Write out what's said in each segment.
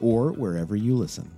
or wherever you listen.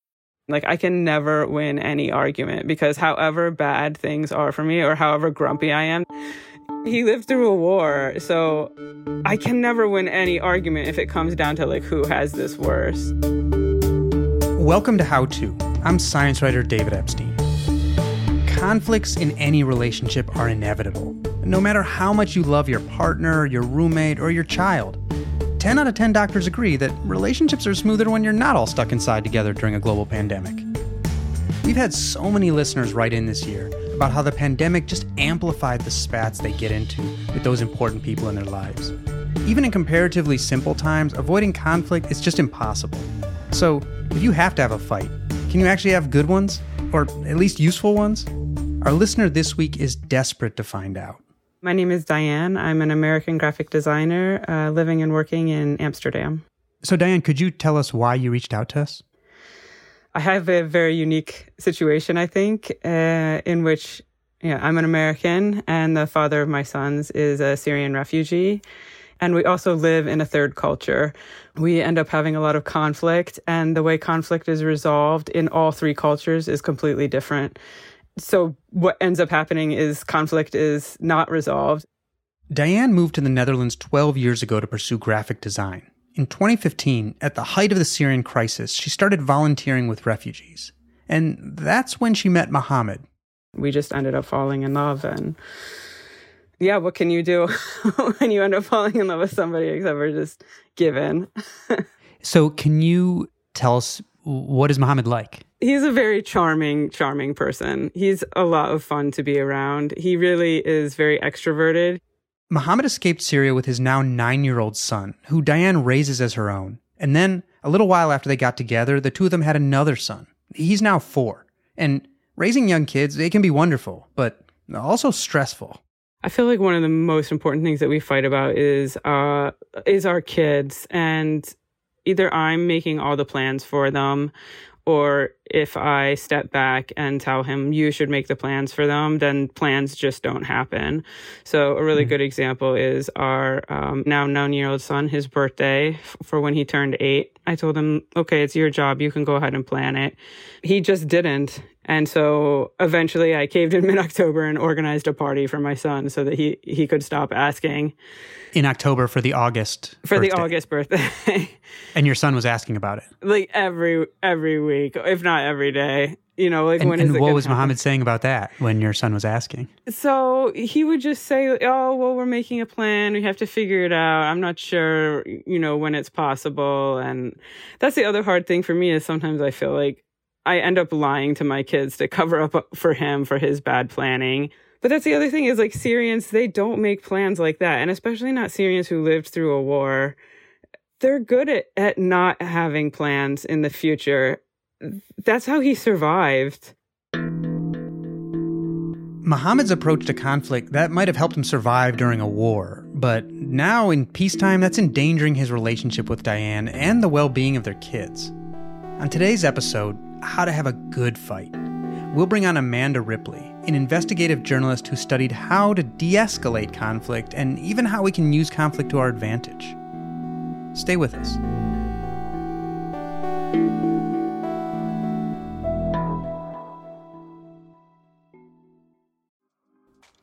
Like, I can never win any argument because however bad things are for me or however grumpy I am, he lived through a war. So I can never win any argument if it comes down to like who has this worse. Welcome to How To. I'm science writer David Epstein. Conflicts in any relationship are inevitable, no matter how much you love your partner, your roommate, or your child. 10 out of 10 doctors agree that relationships are smoother when you're not all stuck inside together during a global pandemic. We've had so many listeners write in this year about how the pandemic just amplified the spats they get into with those important people in their lives. Even in comparatively simple times, avoiding conflict is just impossible. So, if you have to have a fight, can you actually have good ones? Or at least useful ones? Our listener this week is desperate to find out. My name is Diane. I'm an American graphic designer uh, living and working in Amsterdam. So, Diane, could you tell us why you reached out to us? I have a very unique situation, I think, uh, in which yeah, I'm an American and the father of my sons is a Syrian refugee. And we also live in a third culture. We end up having a lot of conflict, and the way conflict is resolved in all three cultures is completely different so what ends up happening is conflict is not resolved. Diane moved to the Netherlands 12 years ago to pursue graphic design. In 2015, at the height of the Syrian crisis, she started volunteering with refugees. And that's when she met Mohammed. We just ended up falling in love and yeah, what can you do when you end up falling in love with somebody except for just give in? so, can you tell us what is Mohammed like? He's a very charming, charming person. He's a lot of fun to be around. He really is very extroverted. Mohammed escaped Syria with his now nine year old son, who Diane raises as her own. And then, a little while after they got together, the two of them had another son. He's now four. And raising young kids, it can be wonderful, but also stressful. I feel like one of the most important things that we fight about is uh, is our kids, and either I'm making all the plans for them or if I step back and tell him you should make the plans for them, then plans just don't happen. So a really mm-hmm. good example is our um, now nine year old son, his birthday f- for when he turned eight. I told him, okay, it's your job. You can go ahead and plan it. He just didn't. And so eventually I caved in mid October and organized a party for my son so that he, he could stop asking. In October for the August For birthday. the August birthday. and your son was asking about it. Like every every week, if not every day. You know, like and, when and what was happen? Mohammed saying about that when your son was asking? So he would just say, "Oh, well, we're making a plan. We have to figure it out. I'm not sure, you know, when it's possible." And that's the other hard thing for me is sometimes I feel like I end up lying to my kids to cover up for him for his bad planning. But that's the other thing is like Syrians, they don't make plans like that. And especially not Syrians who lived through a war. They're good at, at not having plans in the future. That's how he survived. Mohammed's approach to conflict that might have helped him survive during a war, but now in peacetime that's endangering his relationship with Diane and the well-being of their kids. On today's episode, how to have a good fight. We'll bring on Amanda Ripley, an investigative journalist who studied how to de escalate conflict and even how we can use conflict to our advantage. Stay with us.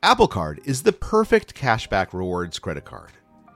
Apple Card is the perfect cashback rewards credit card.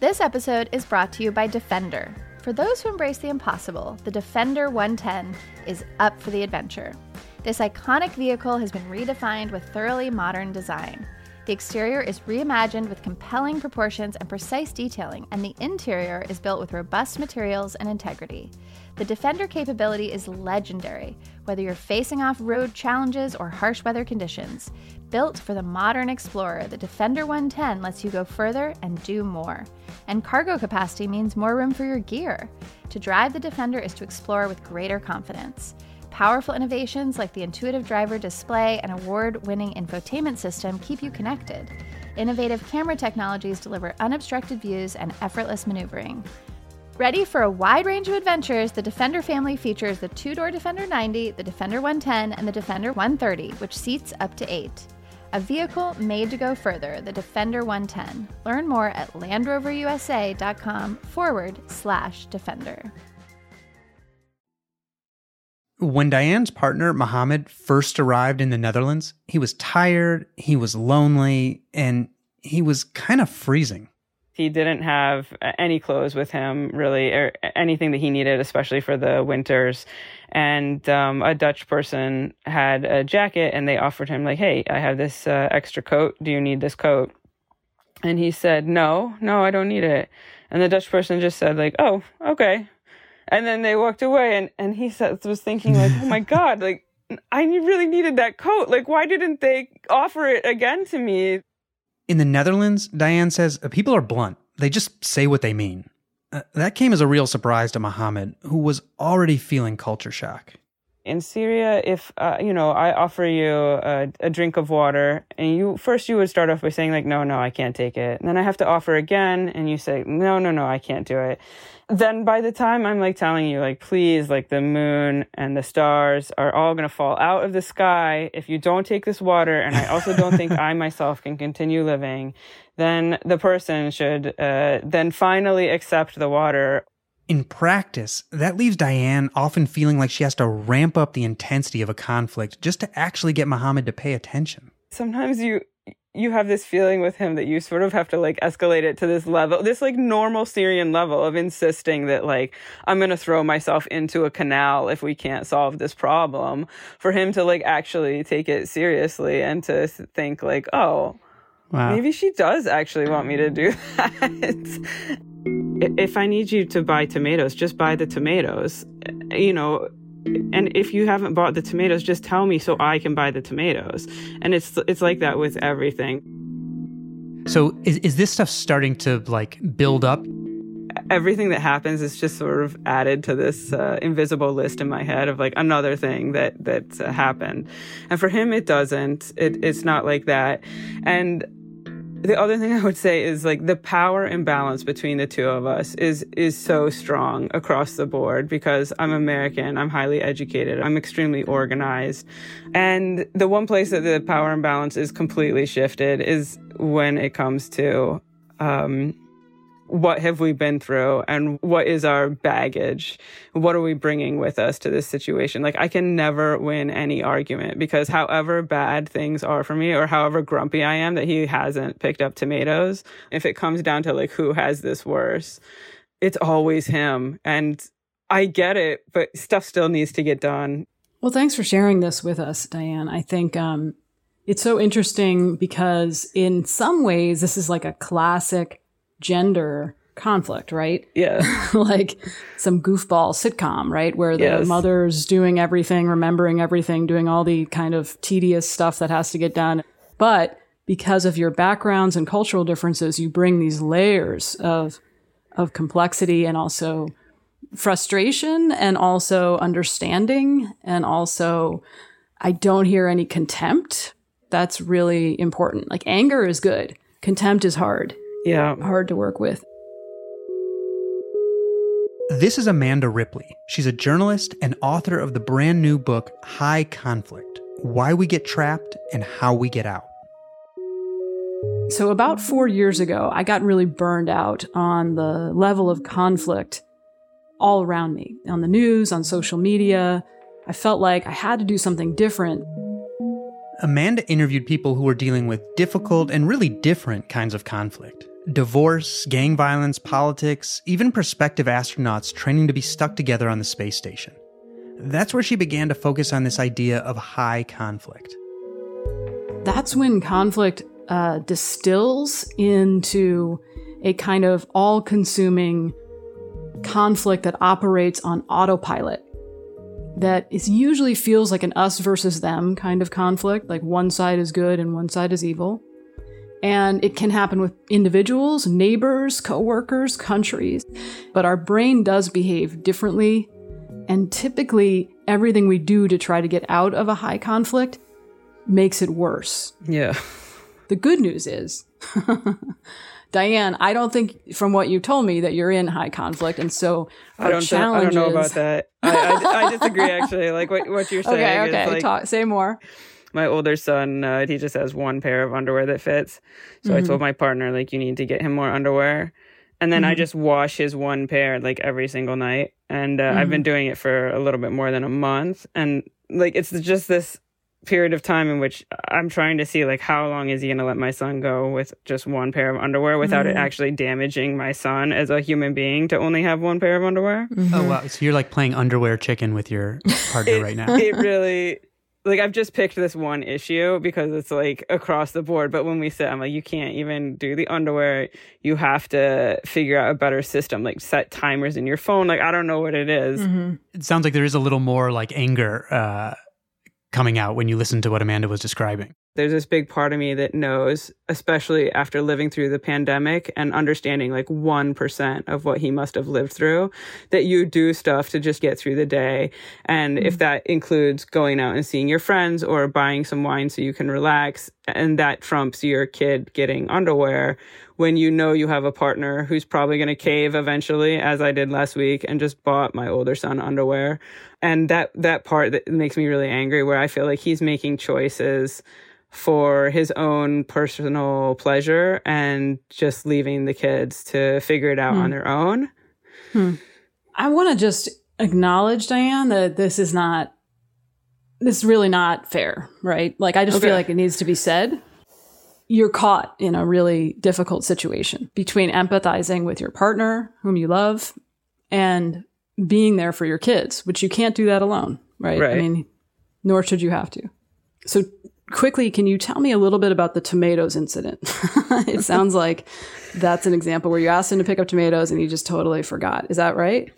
This episode is brought to you by Defender. For those who embrace the impossible, the Defender 110 is up for the adventure. This iconic vehicle has been redefined with thoroughly modern design. The exterior is reimagined with compelling proportions and precise detailing, and the interior is built with robust materials and integrity. The Defender capability is legendary, whether you're facing off road challenges or harsh weather conditions. Built for the modern explorer, the Defender 110 lets you go further and do more. And cargo capacity means more room for your gear. To drive the Defender is to explore with greater confidence. Powerful innovations like the intuitive driver display and award winning infotainment system keep you connected. Innovative camera technologies deliver unobstructed views and effortless maneuvering. Ready for a wide range of adventures, the Defender family features the two door Defender 90, the Defender 110, and the Defender 130, which seats up to eight. A vehicle made to go further, the Defender 110. Learn more at LandRoverUSA.com forward slash Defender. When Diane's partner, Mohammed, first arrived in the Netherlands, he was tired, he was lonely, and he was kind of freezing. He didn't have any clothes with him, really, or anything that he needed, especially for the winters. And um, a Dutch person had a jacket, and they offered him, like, hey, I have this uh, extra coat. Do you need this coat? And he said, no, no, I don't need it. And the Dutch person just said, like, oh, okay. And then they walked away, and, and he said, was thinking, like, oh my God, like, I really needed that coat. Like, why didn't they offer it again to me? In the Netherlands, Diane says uh, people are blunt. They just say what they mean. Uh, that came as a real surprise to Mohammed, who was already feeling culture shock. In Syria, if uh, you know, I offer you a, a, drink of water, and you first you would start off by saying like, "No, no, I can't take it," and then I have to offer again, and you say, "No, no, no, I can't do it." then by the time I'm like telling you, like, please, like the moon and the stars are all going to fall out of the sky if you don't take this water, and I also don't think I myself can continue living, then the person should uh, then finally accept the water. In practice, that leaves Diane often feeling like she has to ramp up the intensity of a conflict just to actually get Mohammed to pay attention. Sometimes you you have this feeling with him that you sort of have to like escalate it to this level, this like normal Syrian level of insisting that like I'm going to throw myself into a canal if we can't solve this problem for him to like actually take it seriously and to think like, oh, wow. maybe she does actually want me to do that. If I need you to buy tomatoes, just buy the tomatoes. You know, and if you haven't bought the tomatoes just tell me so i can buy the tomatoes. And it's it's like that with everything. So is, is this stuff starting to like build up? Everything that happens is just sort of added to this uh, invisible list in my head of like another thing that that uh, happened. And for him it doesn't. It, it's not like that. And the other thing I would say is like the power imbalance between the two of us is is so strong across the board because I'm American, I'm highly educated, I'm extremely organized. And the one place that the power imbalance is completely shifted is when it comes to um, what have we been through and what is our baggage? What are we bringing with us to this situation? Like, I can never win any argument because however bad things are for me or however grumpy I am that he hasn't picked up tomatoes, if it comes down to like who has this worse, it's always him. And I get it, but stuff still needs to get done. Well, thanks for sharing this with us, Diane. I think, um, it's so interesting because in some ways, this is like a classic gender conflict, right? Yeah. like some goofball sitcom, right? Where the yes. mother's doing everything, remembering everything, doing all the kind of tedious stuff that has to get done. But because of your backgrounds and cultural differences, you bring these layers of of complexity and also frustration and also understanding and also I don't hear any contempt That's really important. Like anger is good. Contempt is hard. Yeah. Hard to work with. This is Amanda Ripley. She's a journalist and author of the brand new book, High Conflict Why We Get Trapped and How We Get Out. So, about four years ago, I got really burned out on the level of conflict all around me on the news, on social media. I felt like I had to do something different. Amanda interviewed people who were dealing with difficult and really different kinds of conflict divorce, gang violence, politics, even prospective astronauts training to be stuck together on the space station. That's where she began to focus on this idea of high conflict. That's when conflict uh, distills into a kind of all consuming conflict that operates on autopilot that is usually feels like an us versus them kind of conflict like one side is good and one side is evil. And it can happen with individuals neighbors coworkers countries but our brain does behave differently. And typically everything we do to try to get out of a high conflict makes it worse. Yeah. The good news is Diane, I don't think from what you told me that you're in high conflict, and so I don't. I don't know about that. I, I, I disagree. Actually, like what what you're saying. Okay, okay. Like, Talk, say more. My older son, uh, he just has one pair of underwear that fits. So mm-hmm. I told my partner, like, you need to get him more underwear. And then mm-hmm. I just wash his one pair like every single night. And uh, mm-hmm. I've been mm-hmm. doing it for a little bit more than a month. And like, it's just this period of time in which I'm trying to see like how long is he going to let my son go with just one pair of underwear without mm-hmm. it actually damaging my son as a human being to only have one pair of underwear. Mm-hmm. Oh wow! So you're like playing underwear chicken with your partner it, right now. It really like I've just picked this one issue because it's like across the board. But when we sit, I'm like, you can't even do the underwear. You have to figure out a better system, like set timers in your phone. Like I don't know what it is. Mm-hmm. It sounds like there is a little more like anger uh, coming out when you listen to what Amanda was describing? There's this big part of me that knows, especially after living through the pandemic and understanding like 1% of what he must have lived through, that you do stuff to just get through the day. And mm-hmm. if that includes going out and seeing your friends or buying some wine so you can relax, and that trumps your kid getting underwear, when you know you have a partner who's probably going to cave eventually, as I did last week, and just bought my older son underwear. And that, that part that makes me really angry where I feel like he's making choices for his own personal pleasure and just leaving the kids to figure it out hmm. on their own. Hmm. I want to just acknowledge, Diane, that this is not, this is really not fair, right? Like, I just okay. feel like it needs to be said you're caught in a really difficult situation between empathizing with your partner, whom you love, and being there for your kids, which you can't do that alone, right? right? I mean, nor should you have to. So, quickly, can you tell me a little bit about the tomatoes incident? it sounds like that's an example where you asked him to pick up tomatoes and he just totally forgot. Is that right?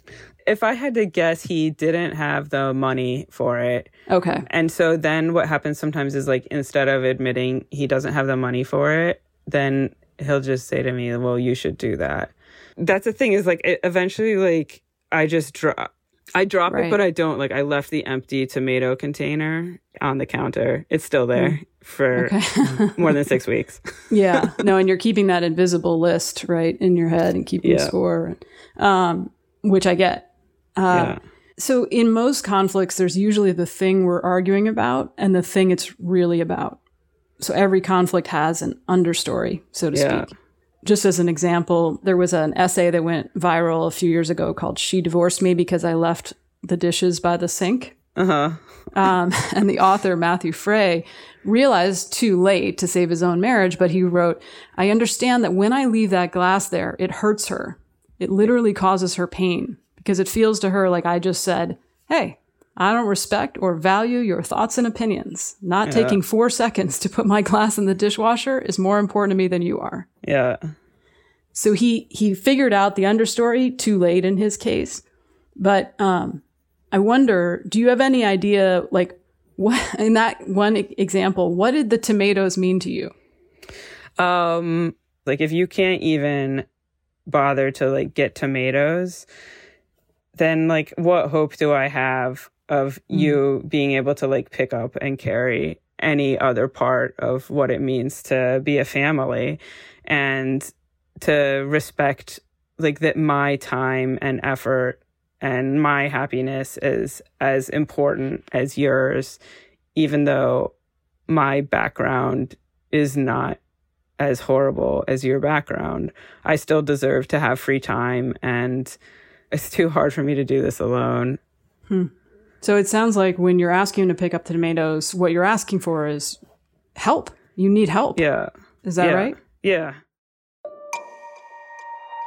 if I had to guess, he didn't have the money for it. Okay. And so then what happens sometimes is like instead of admitting he doesn't have the money for it, then he'll just say to me, "Well, you should do that." That's the thing is like it, eventually like I just drop I drop right. it, but I don't. Like I left the empty tomato container on the counter. It's still there mm. for okay. more than six weeks. yeah. No, and you're keeping that invisible list right in your head and keeping yeah. score, um, which I get. Uh, yeah. So, in most conflicts, there's usually the thing we're arguing about and the thing it's really about. So, every conflict has an understory, so to yeah. speak. Just as an example, there was an essay that went viral a few years ago called She Divorced Me Because I Left the Dishes by the Sink. Uh-huh. um, and the author, Matthew Fray, realized too late to save his own marriage, but he wrote, I understand that when I leave that glass there, it hurts her. It literally causes her pain because it feels to her like I just said, Hey, I don't respect or value your thoughts and opinions. Not yeah. taking four seconds to put my glass in the dishwasher is more important to me than you are. Yeah. So he he figured out the understory too late in his case. But um I wonder, do you have any idea like what in that one example, what did the tomatoes mean to you? Um like if you can't even bother to like get tomatoes, then like what hope do I have of mm. you being able to like pick up and carry any other part of what it means to be a family and to respect like that my time and effort and my happiness is as important as yours even though my background is not as horrible as your background i still deserve to have free time and it's too hard for me to do this alone hmm. So it sounds like when you're asking to pick up the tomatoes, what you're asking for is help. You need help. Yeah. Is that yeah. right? Yeah.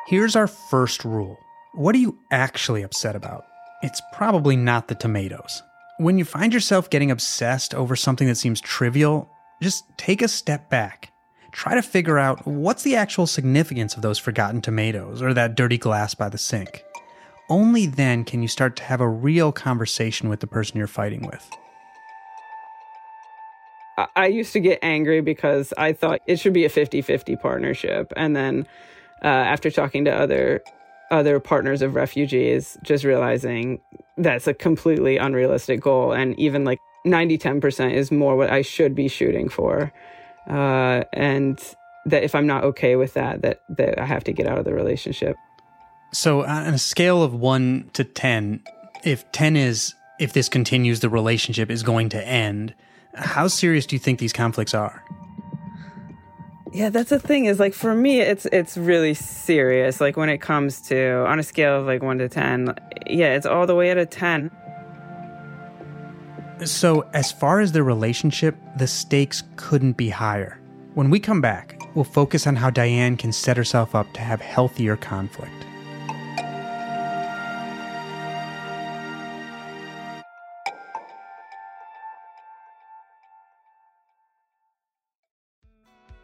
Here's our first rule What are you actually upset about? It's probably not the tomatoes. When you find yourself getting obsessed over something that seems trivial, just take a step back. Try to figure out what's the actual significance of those forgotten tomatoes or that dirty glass by the sink only then can you start to have a real conversation with the person you're fighting with. I used to get angry because I thought it should be a 50 50 partnership. And then uh, after talking to other other partners of refugees, just realizing that's a completely unrealistic goal. And even like 90 10% is more what I should be shooting for. Uh, and that if I'm not okay with that, that, that I have to get out of the relationship. So, uh, on a scale of one to 10, if 10 is if this continues, the relationship is going to end, how serious do you think these conflicts are? Yeah, that's the thing is like for me it's it's really serious like when it comes to on a scale of like 1 to 10 yeah it's all the way at a 10 So as far as the relationship the stakes couldn't be higher. When we come back we'll focus on how Diane can set herself up to have healthier conflict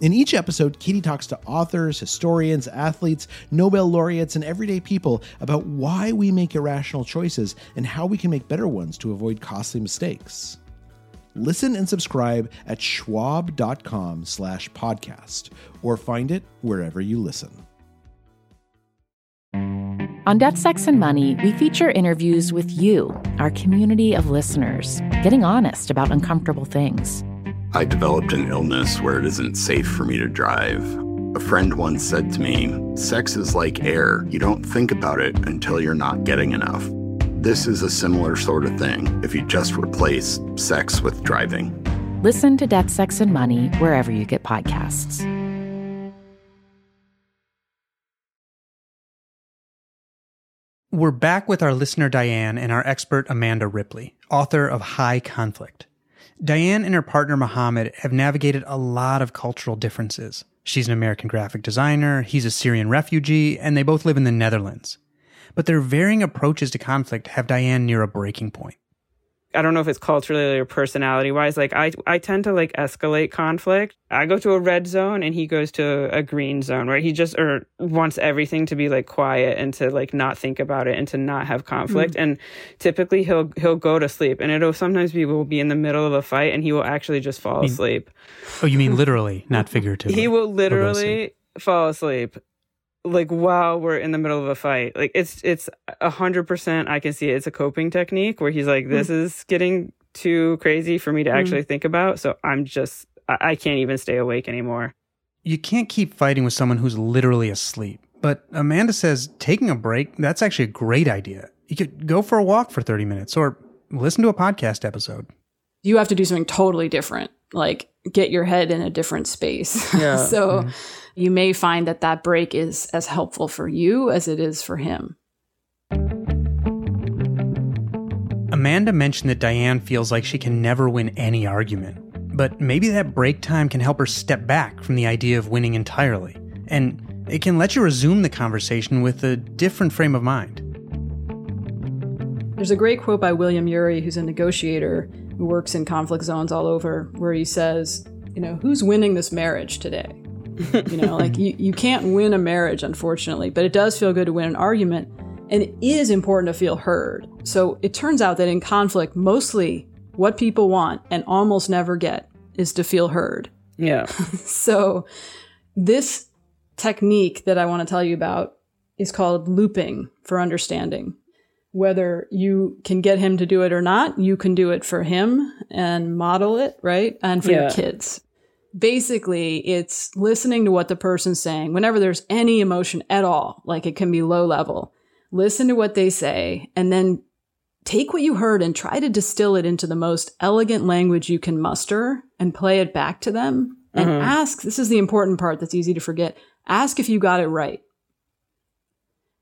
In each episode, Katie talks to authors, historians, athletes, Nobel laureates, and everyday people about why we make irrational choices and how we can make better ones to avoid costly mistakes. Listen and subscribe at schwab.com slash podcast or find it wherever you listen. On Death, Sex, and Money, we feature interviews with you, our community of listeners, getting honest about uncomfortable things. I developed an illness where it isn't safe for me to drive. A friend once said to me, Sex is like air. You don't think about it until you're not getting enough. This is a similar sort of thing if you just replace sex with driving. Listen to Death, Sex, and Money wherever you get podcasts. We're back with our listener Diane and our expert Amanda Ripley, author of High Conflict. Diane and her partner Mohammed have navigated a lot of cultural differences. She's an American graphic designer, he's a Syrian refugee, and they both live in the Netherlands. But their varying approaches to conflict have Diane near a breaking point. I don't know if it's culturally or personality wise. Like I, I tend to like escalate conflict. I go to a red zone and he goes to a green zone, right? He just or wants everything to be like quiet and to like not think about it and to not have conflict. Mm. And typically he'll he'll go to sleep and it'll sometimes be will be in the middle of a fight and he will actually just fall mean, asleep. Oh, you mean literally, not figuratively? he will literally fall asleep like while we're in the middle of a fight like it's it's a hundred percent i can see it. it's a coping technique where he's like this mm. is getting too crazy for me to mm. actually think about. So i'm just I, I can't even stay awake anymore. You can't keep fighting with someone who's literally asleep. But amanda says taking a break that's actually a great idea. You could go for a walk for 30 minutes or listen to a podcast episode. You have to do something totally different like get your head in a different space. Yeah. So mm you may find that that break is as helpful for you as it is for him. Amanda mentioned that Diane feels like she can never win any argument, but maybe that break time can help her step back from the idea of winning entirely, and it can let you resume the conversation with a different frame of mind. There's a great quote by William Ury, who's a negotiator who works in conflict zones all over, where he says, you know, who's winning this marriage today? You know, like you, you can't win a marriage, unfortunately, but it does feel good to win an argument. And it is important to feel heard. So it turns out that in conflict, mostly what people want and almost never get is to feel heard. Yeah. so this technique that I want to tell you about is called looping for understanding. Whether you can get him to do it or not, you can do it for him and model it, right? And for yeah. your kids. Basically, it's listening to what the person's saying whenever there's any emotion at all, like it can be low level. Listen to what they say and then take what you heard and try to distill it into the most elegant language you can muster and play it back to them and mm-hmm. ask this is the important part that's easy to forget ask if you got it right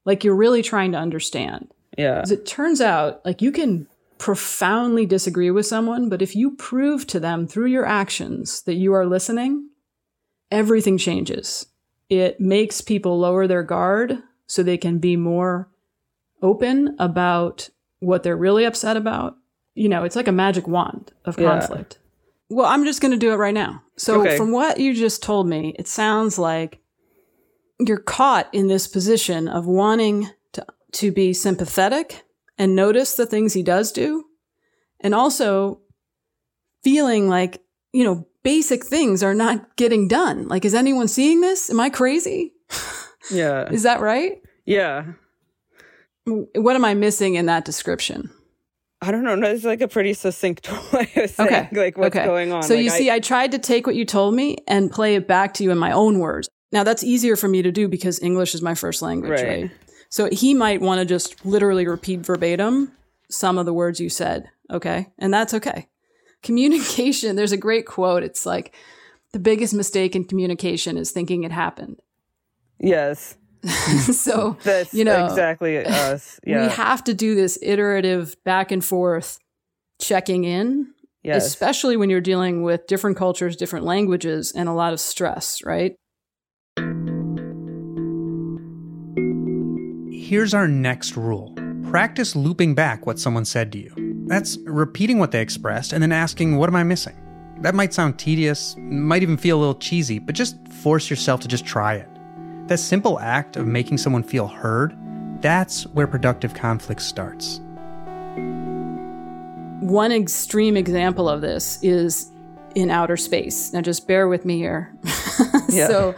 like you're really trying to understand yeah As it turns out like you can profoundly disagree with someone but if you prove to them through your actions that you are listening everything changes it makes people lower their guard so they can be more open about what they're really upset about. You know, it's like a magic wand of conflict. Yeah. Well, I'm just going to do it right now. So, okay. from what you just told me, it sounds like you're caught in this position of wanting to, to be sympathetic and notice the things he does do, and also feeling like, you know, basic things are not getting done. Like, is anyone seeing this? Am I crazy? Yeah. is that right? Yeah. What am I missing in that description? I don't know. No, it's like a pretty succinct way of saying okay. like what's okay. going on. So like you I, see, I tried to take what you told me and play it back to you in my own words. Now that's easier for me to do because English is my first language, right? right? So he might want to just literally repeat verbatim some of the words you said. Okay. And that's okay. Communication, there's a great quote. It's like the biggest mistake in communication is thinking it happened. Yes. so that's you know exactly us. Yeah. We have to do this iterative back and forth checking in. Yes. Especially when you're dealing with different cultures, different languages, and a lot of stress, right? Here's our next rule practice looping back what someone said to you. That's repeating what they expressed and then asking, What am I missing? That might sound tedious, might even feel a little cheesy, but just force yourself to just try it. That simple act of making someone feel heard, that's where productive conflict starts. One extreme example of this is in outer space. Now, just bear with me here. yeah. So,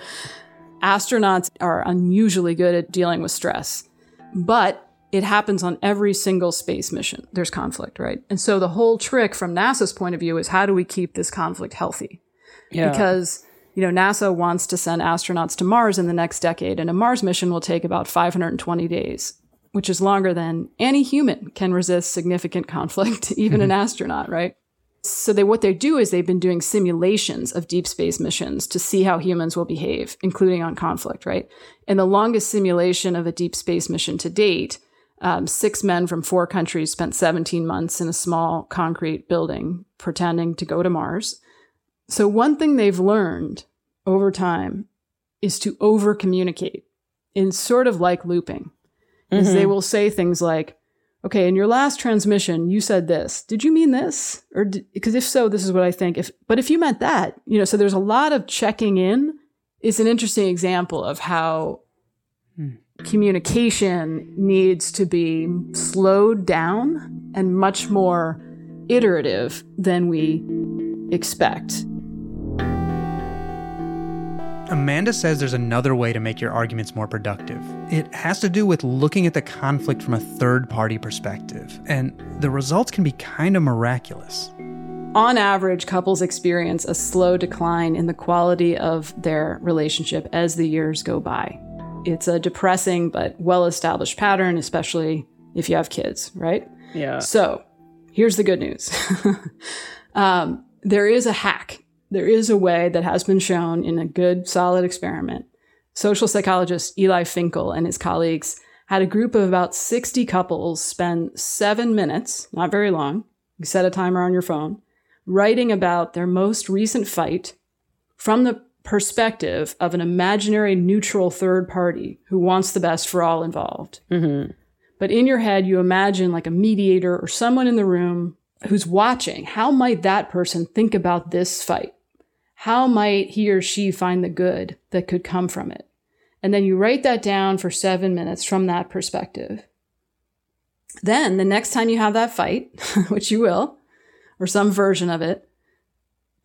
astronauts are unusually good at dealing with stress, but it happens on every single space mission. There's conflict, right? And so, the whole trick from NASA's point of view is how do we keep this conflict healthy? Yeah. Because you know, NASA wants to send astronauts to Mars in the next decade, and a Mars mission will take about 520 days, which is longer than any human can resist significant conflict, even an mm-hmm. astronaut, right? So they what they do is they've been doing simulations of deep space missions to see how humans will behave, including on conflict, right? And the longest simulation of a deep space mission to date, um, six men from four countries spent 17 months in a small concrete building pretending to go to Mars. So, one thing they've learned over time is to over communicate in sort of like looping. Mm-hmm. Is they mm-hmm. will say things like, okay, in your last transmission, you said this. Did you mean this? Or because if so, this is what I think. If but if you meant that, you know, so there's a lot of checking in. It's an interesting example of how hmm. communication needs to be slowed down and much more iterative than we expect. Amanda says there's another way to make your arguments more productive. It has to do with looking at the conflict from a third party perspective, and the results can be kind of miraculous. On average, couples experience a slow decline in the quality of their relationship as the years go by. It's a depressing but well established pattern, especially if you have kids, right? Yeah. So here's the good news um, there is a hack there is a way that has been shown in a good, solid experiment. Social psychologist Eli Finkel and his colleagues had a group of about 60 couples spend seven minutes, not very long, you set a timer on your phone, writing about their most recent fight from the perspective of an imaginary neutral third party who wants the best for all involved. Mm-hmm. But in your head, you imagine like a mediator or someone in the room who's watching. How might that person think about this fight? How might he or she find the good that could come from it? And then you write that down for seven minutes from that perspective. Then the next time you have that fight, which you will, or some version of it,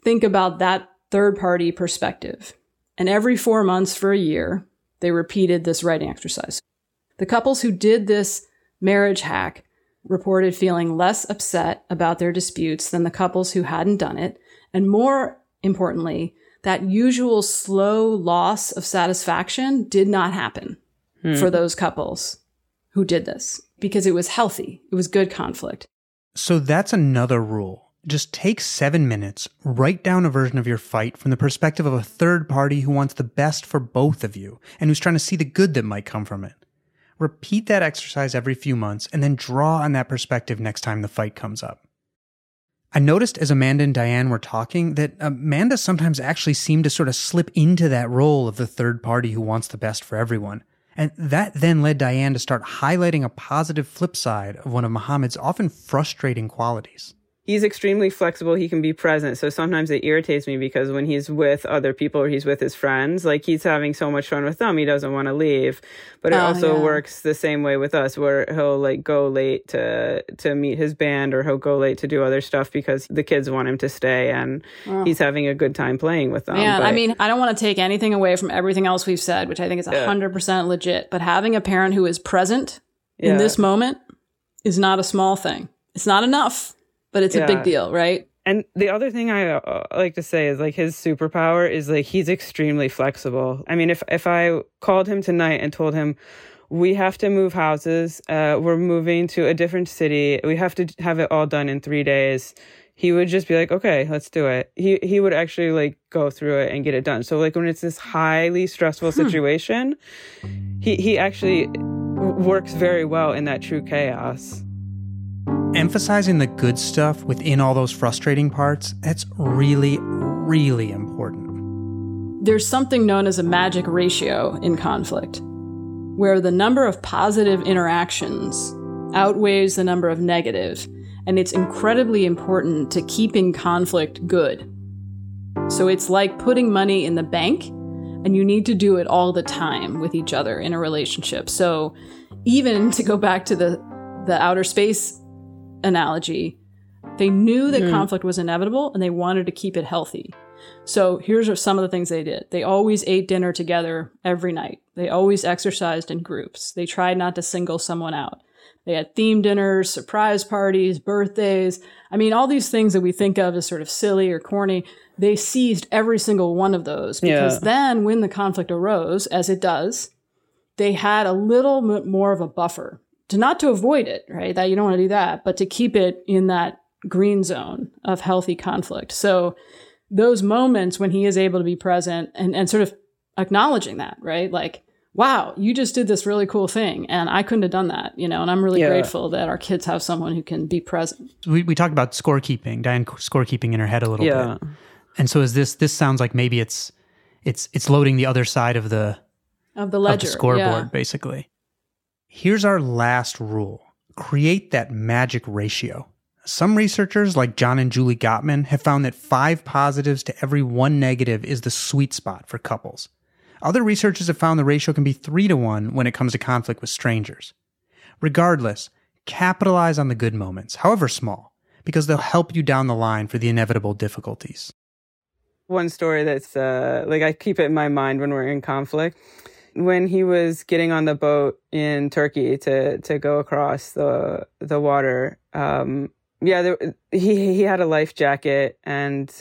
think about that third party perspective. And every four months for a year, they repeated this writing exercise. The couples who did this marriage hack reported feeling less upset about their disputes than the couples who hadn't done it. And more importantly, that usual slow loss of satisfaction did not happen hmm. for those couples who did this because it was healthy. It was good conflict. So that's another rule. Just take seven minutes, write down a version of your fight from the perspective of a third party who wants the best for both of you and who's trying to see the good that might come from it. Repeat that exercise every few months and then draw on that perspective next time the fight comes up. I noticed as Amanda and Diane were talking that Amanda sometimes actually seemed to sort of slip into that role of the third party who wants the best for everyone. And that then led Diane to start highlighting a positive flip side of one of Mohammed's often frustrating qualities he's extremely flexible. He can be present. So sometimes it irritates me because when he's with other people or he's with his friends, like he's having so much fun with them, he doesn't want to leave. But it oh, also yeah. works the same way with us where he'll like go late to to meet his band or he'll go late to do other stuff because the kids want him to stay and oh. he's having a good time playing with them. Yeah, I mean, I don't want to take anything away from everything else we've said, which I think is 100% yeah. legit, but having a parent who is present yeah. in this moment is not a small thing. It's not enough but it's yeah. a big deal, right? And the other thing I uh, like to say is like his superpower is like he's extremely flexible. I mean, if if I called him tonight and told him we have to move houses, uh, we're moving to a different city, we have to have it all done in three days. He would just be like, "Okay, let's do it." He he would actually like go through it and get it done. So like when it's this highly stressful hmm. situation, he he actually works very well in that true chaos emphasizing the good stuff within all those frustrating parts, that's really, really important. There's something known as a magic ratio in conflict, where the number of positive interactions outweighs the number of negative, and it's incredibly important to keeping conflict good. So it's like putting money in the bank, and you need to do it all the time with each other in a relationship. So even to go back to the the outer space analogy, they knew that mm. conflict was inevitable and they wanted to keep it healthy. So here's some of the things they did. They always ate dinner together every night. They always exercised in groups. They tried not to single someone out. They had theme dinners, surprise parties, birthdays. I mean, all these things that we think of as sort of silly or corny, they seized every single one of those because yeah. then when the conflict arose, as it does, they had a little bit more of a buffer to not to avoid it, right? That you don't want to do that, but to keep it in that green zone of healthy conflict. So those moments when he is able to be present and, and sort of acknowledging that, right? Like, wow, you just did this really cool thing and I couldn't have done that, you know, and I'm really yeah. grateful that our kids have someone who can be present. We, we talked about scorekeeping, Diane scorekeeping in her head a little yeah. bit. And so is this, this sounds like maybe it's, it's, it's loading the other side of the, of the ledger, of the scoreboard, yeah. basically. Here's our last rule create that magic ratio. Some researchers, like John and Julie Gottman, have found that five positives to every one negative is the sweet spot for couples. Other researchers have found the ratio can be three to one when it comes to conflict with strangers. Regardless, capitalize on the good moments, however small, because they'll help you down the line for the inevitable difficulties. One story that's uh, like I keep it in my mind when we're in conflict when he was getting on the boat in Turkey to to go across the the water, um, yeah, there, he he had a life jacket and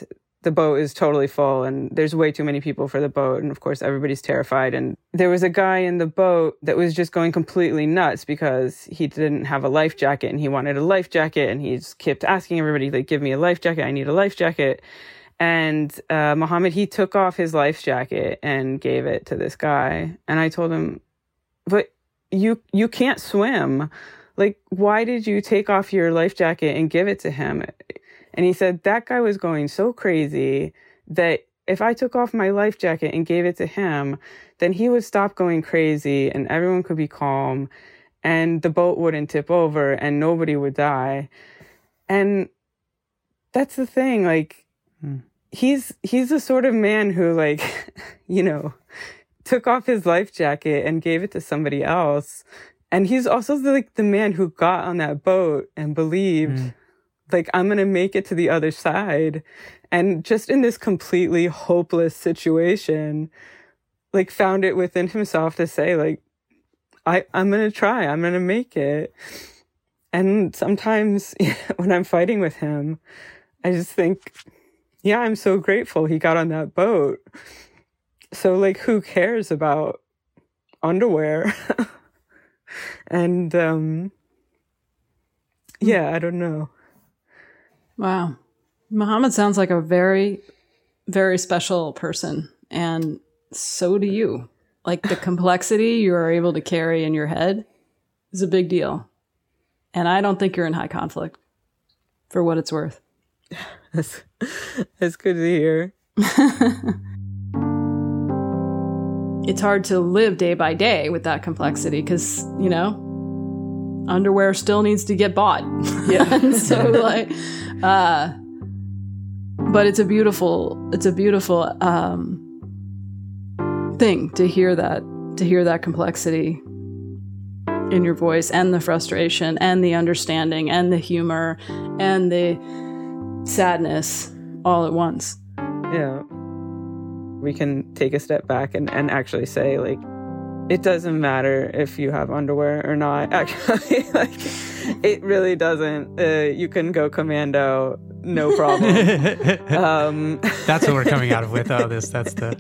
the boat is totally full and there's way too many people for the boat. And of course everybody's terrified. And there was a guy in the boat that was just going completely nuts because he didn't have a life jacket and he wanted a life jacket and he just kept asking everybody like give me a life jacket. I need a life jacket and uh, Mohammed, he took off his life jacket and gave it to this guy. And I told him, but you, you can't swim. Like, why did you take off your life jacket and give it to him? And he said, that guy was going so crazy that if I took off my life jacket and gave it to him, then he would stop going crazy and everyone could be calm and the boat wouldn't tip over and nobody would die. And that's the thing. Like, he's he's the sort of man who like you know took off his life jacket and gave it to somebody else. And he's also the, like the man who got on that boat and believed mm. like i'm gonna make it to the other side. And just in this completely hopeless situation like found it within himself to say like i i'm gonna try. I'm gonna make it. And sometimes when i'm fighting with him i just think yeah, I'm so grateful he got on that boat. So, like, who cares about underwear? and, um, yeah, I don't know. Wow. Mohammed sounds like a very, very special person. And so do you. Like, the complexity you are able to carry in your head is a big deal. And I don't think you're in high conflict for what it's worth. That's, that's good to hear. it's hard to live day by day with that complexity because, you know, underwear still needs to get bought. Yeah. so like uh but it's a beautiful it's a beautiful um thing to hear that to hear that complexity in your voice and the frustration and the understanding and the humor and the sadness all at once. Yeah. We can take a step back and, and actually say, like, it doesn't matter if you have underwear or not. Actually, like, it really doesn't. Uh, you can go commando, no problem. um, that's what we're coming out of with. Oh, this, that's the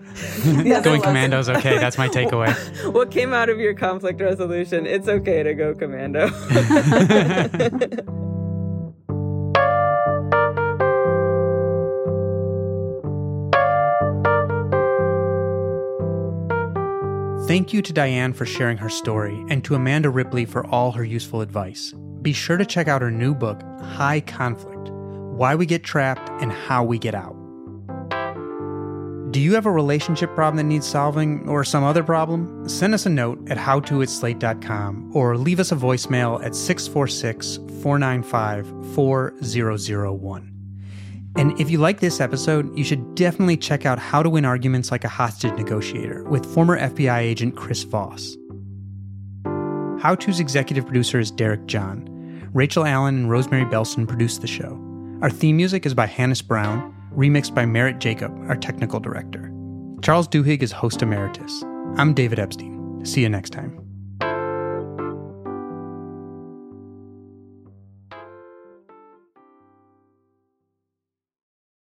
yeah, going commando is okay. That's my takeaway. What came out of your conflict resolution? It's okay to go commando. Thank you to Diane for sharing her story and to Amanda Ripley for all her useful advice. Be sure to check out her new book, High Conflict Why We Get Trapped and How We Get Out. Do you have a relationship problem that needs solving or some other problem? Send us a note at howto or leave us a voicemail at 646 495 4001. And if you like this episode, you should definitely check out How to Win Arguments Like a Hostage Negotiator with former FBI agent Chris Voss. How To's executive producer is Derek John. Rachel Allen and Rosemary Belson produced the show. Our theme music is by Hannis Brown, remixed by Merritt Jacob, our technical director. Charles Duhigg is host emeritus. I'm David Epstein. See you next time.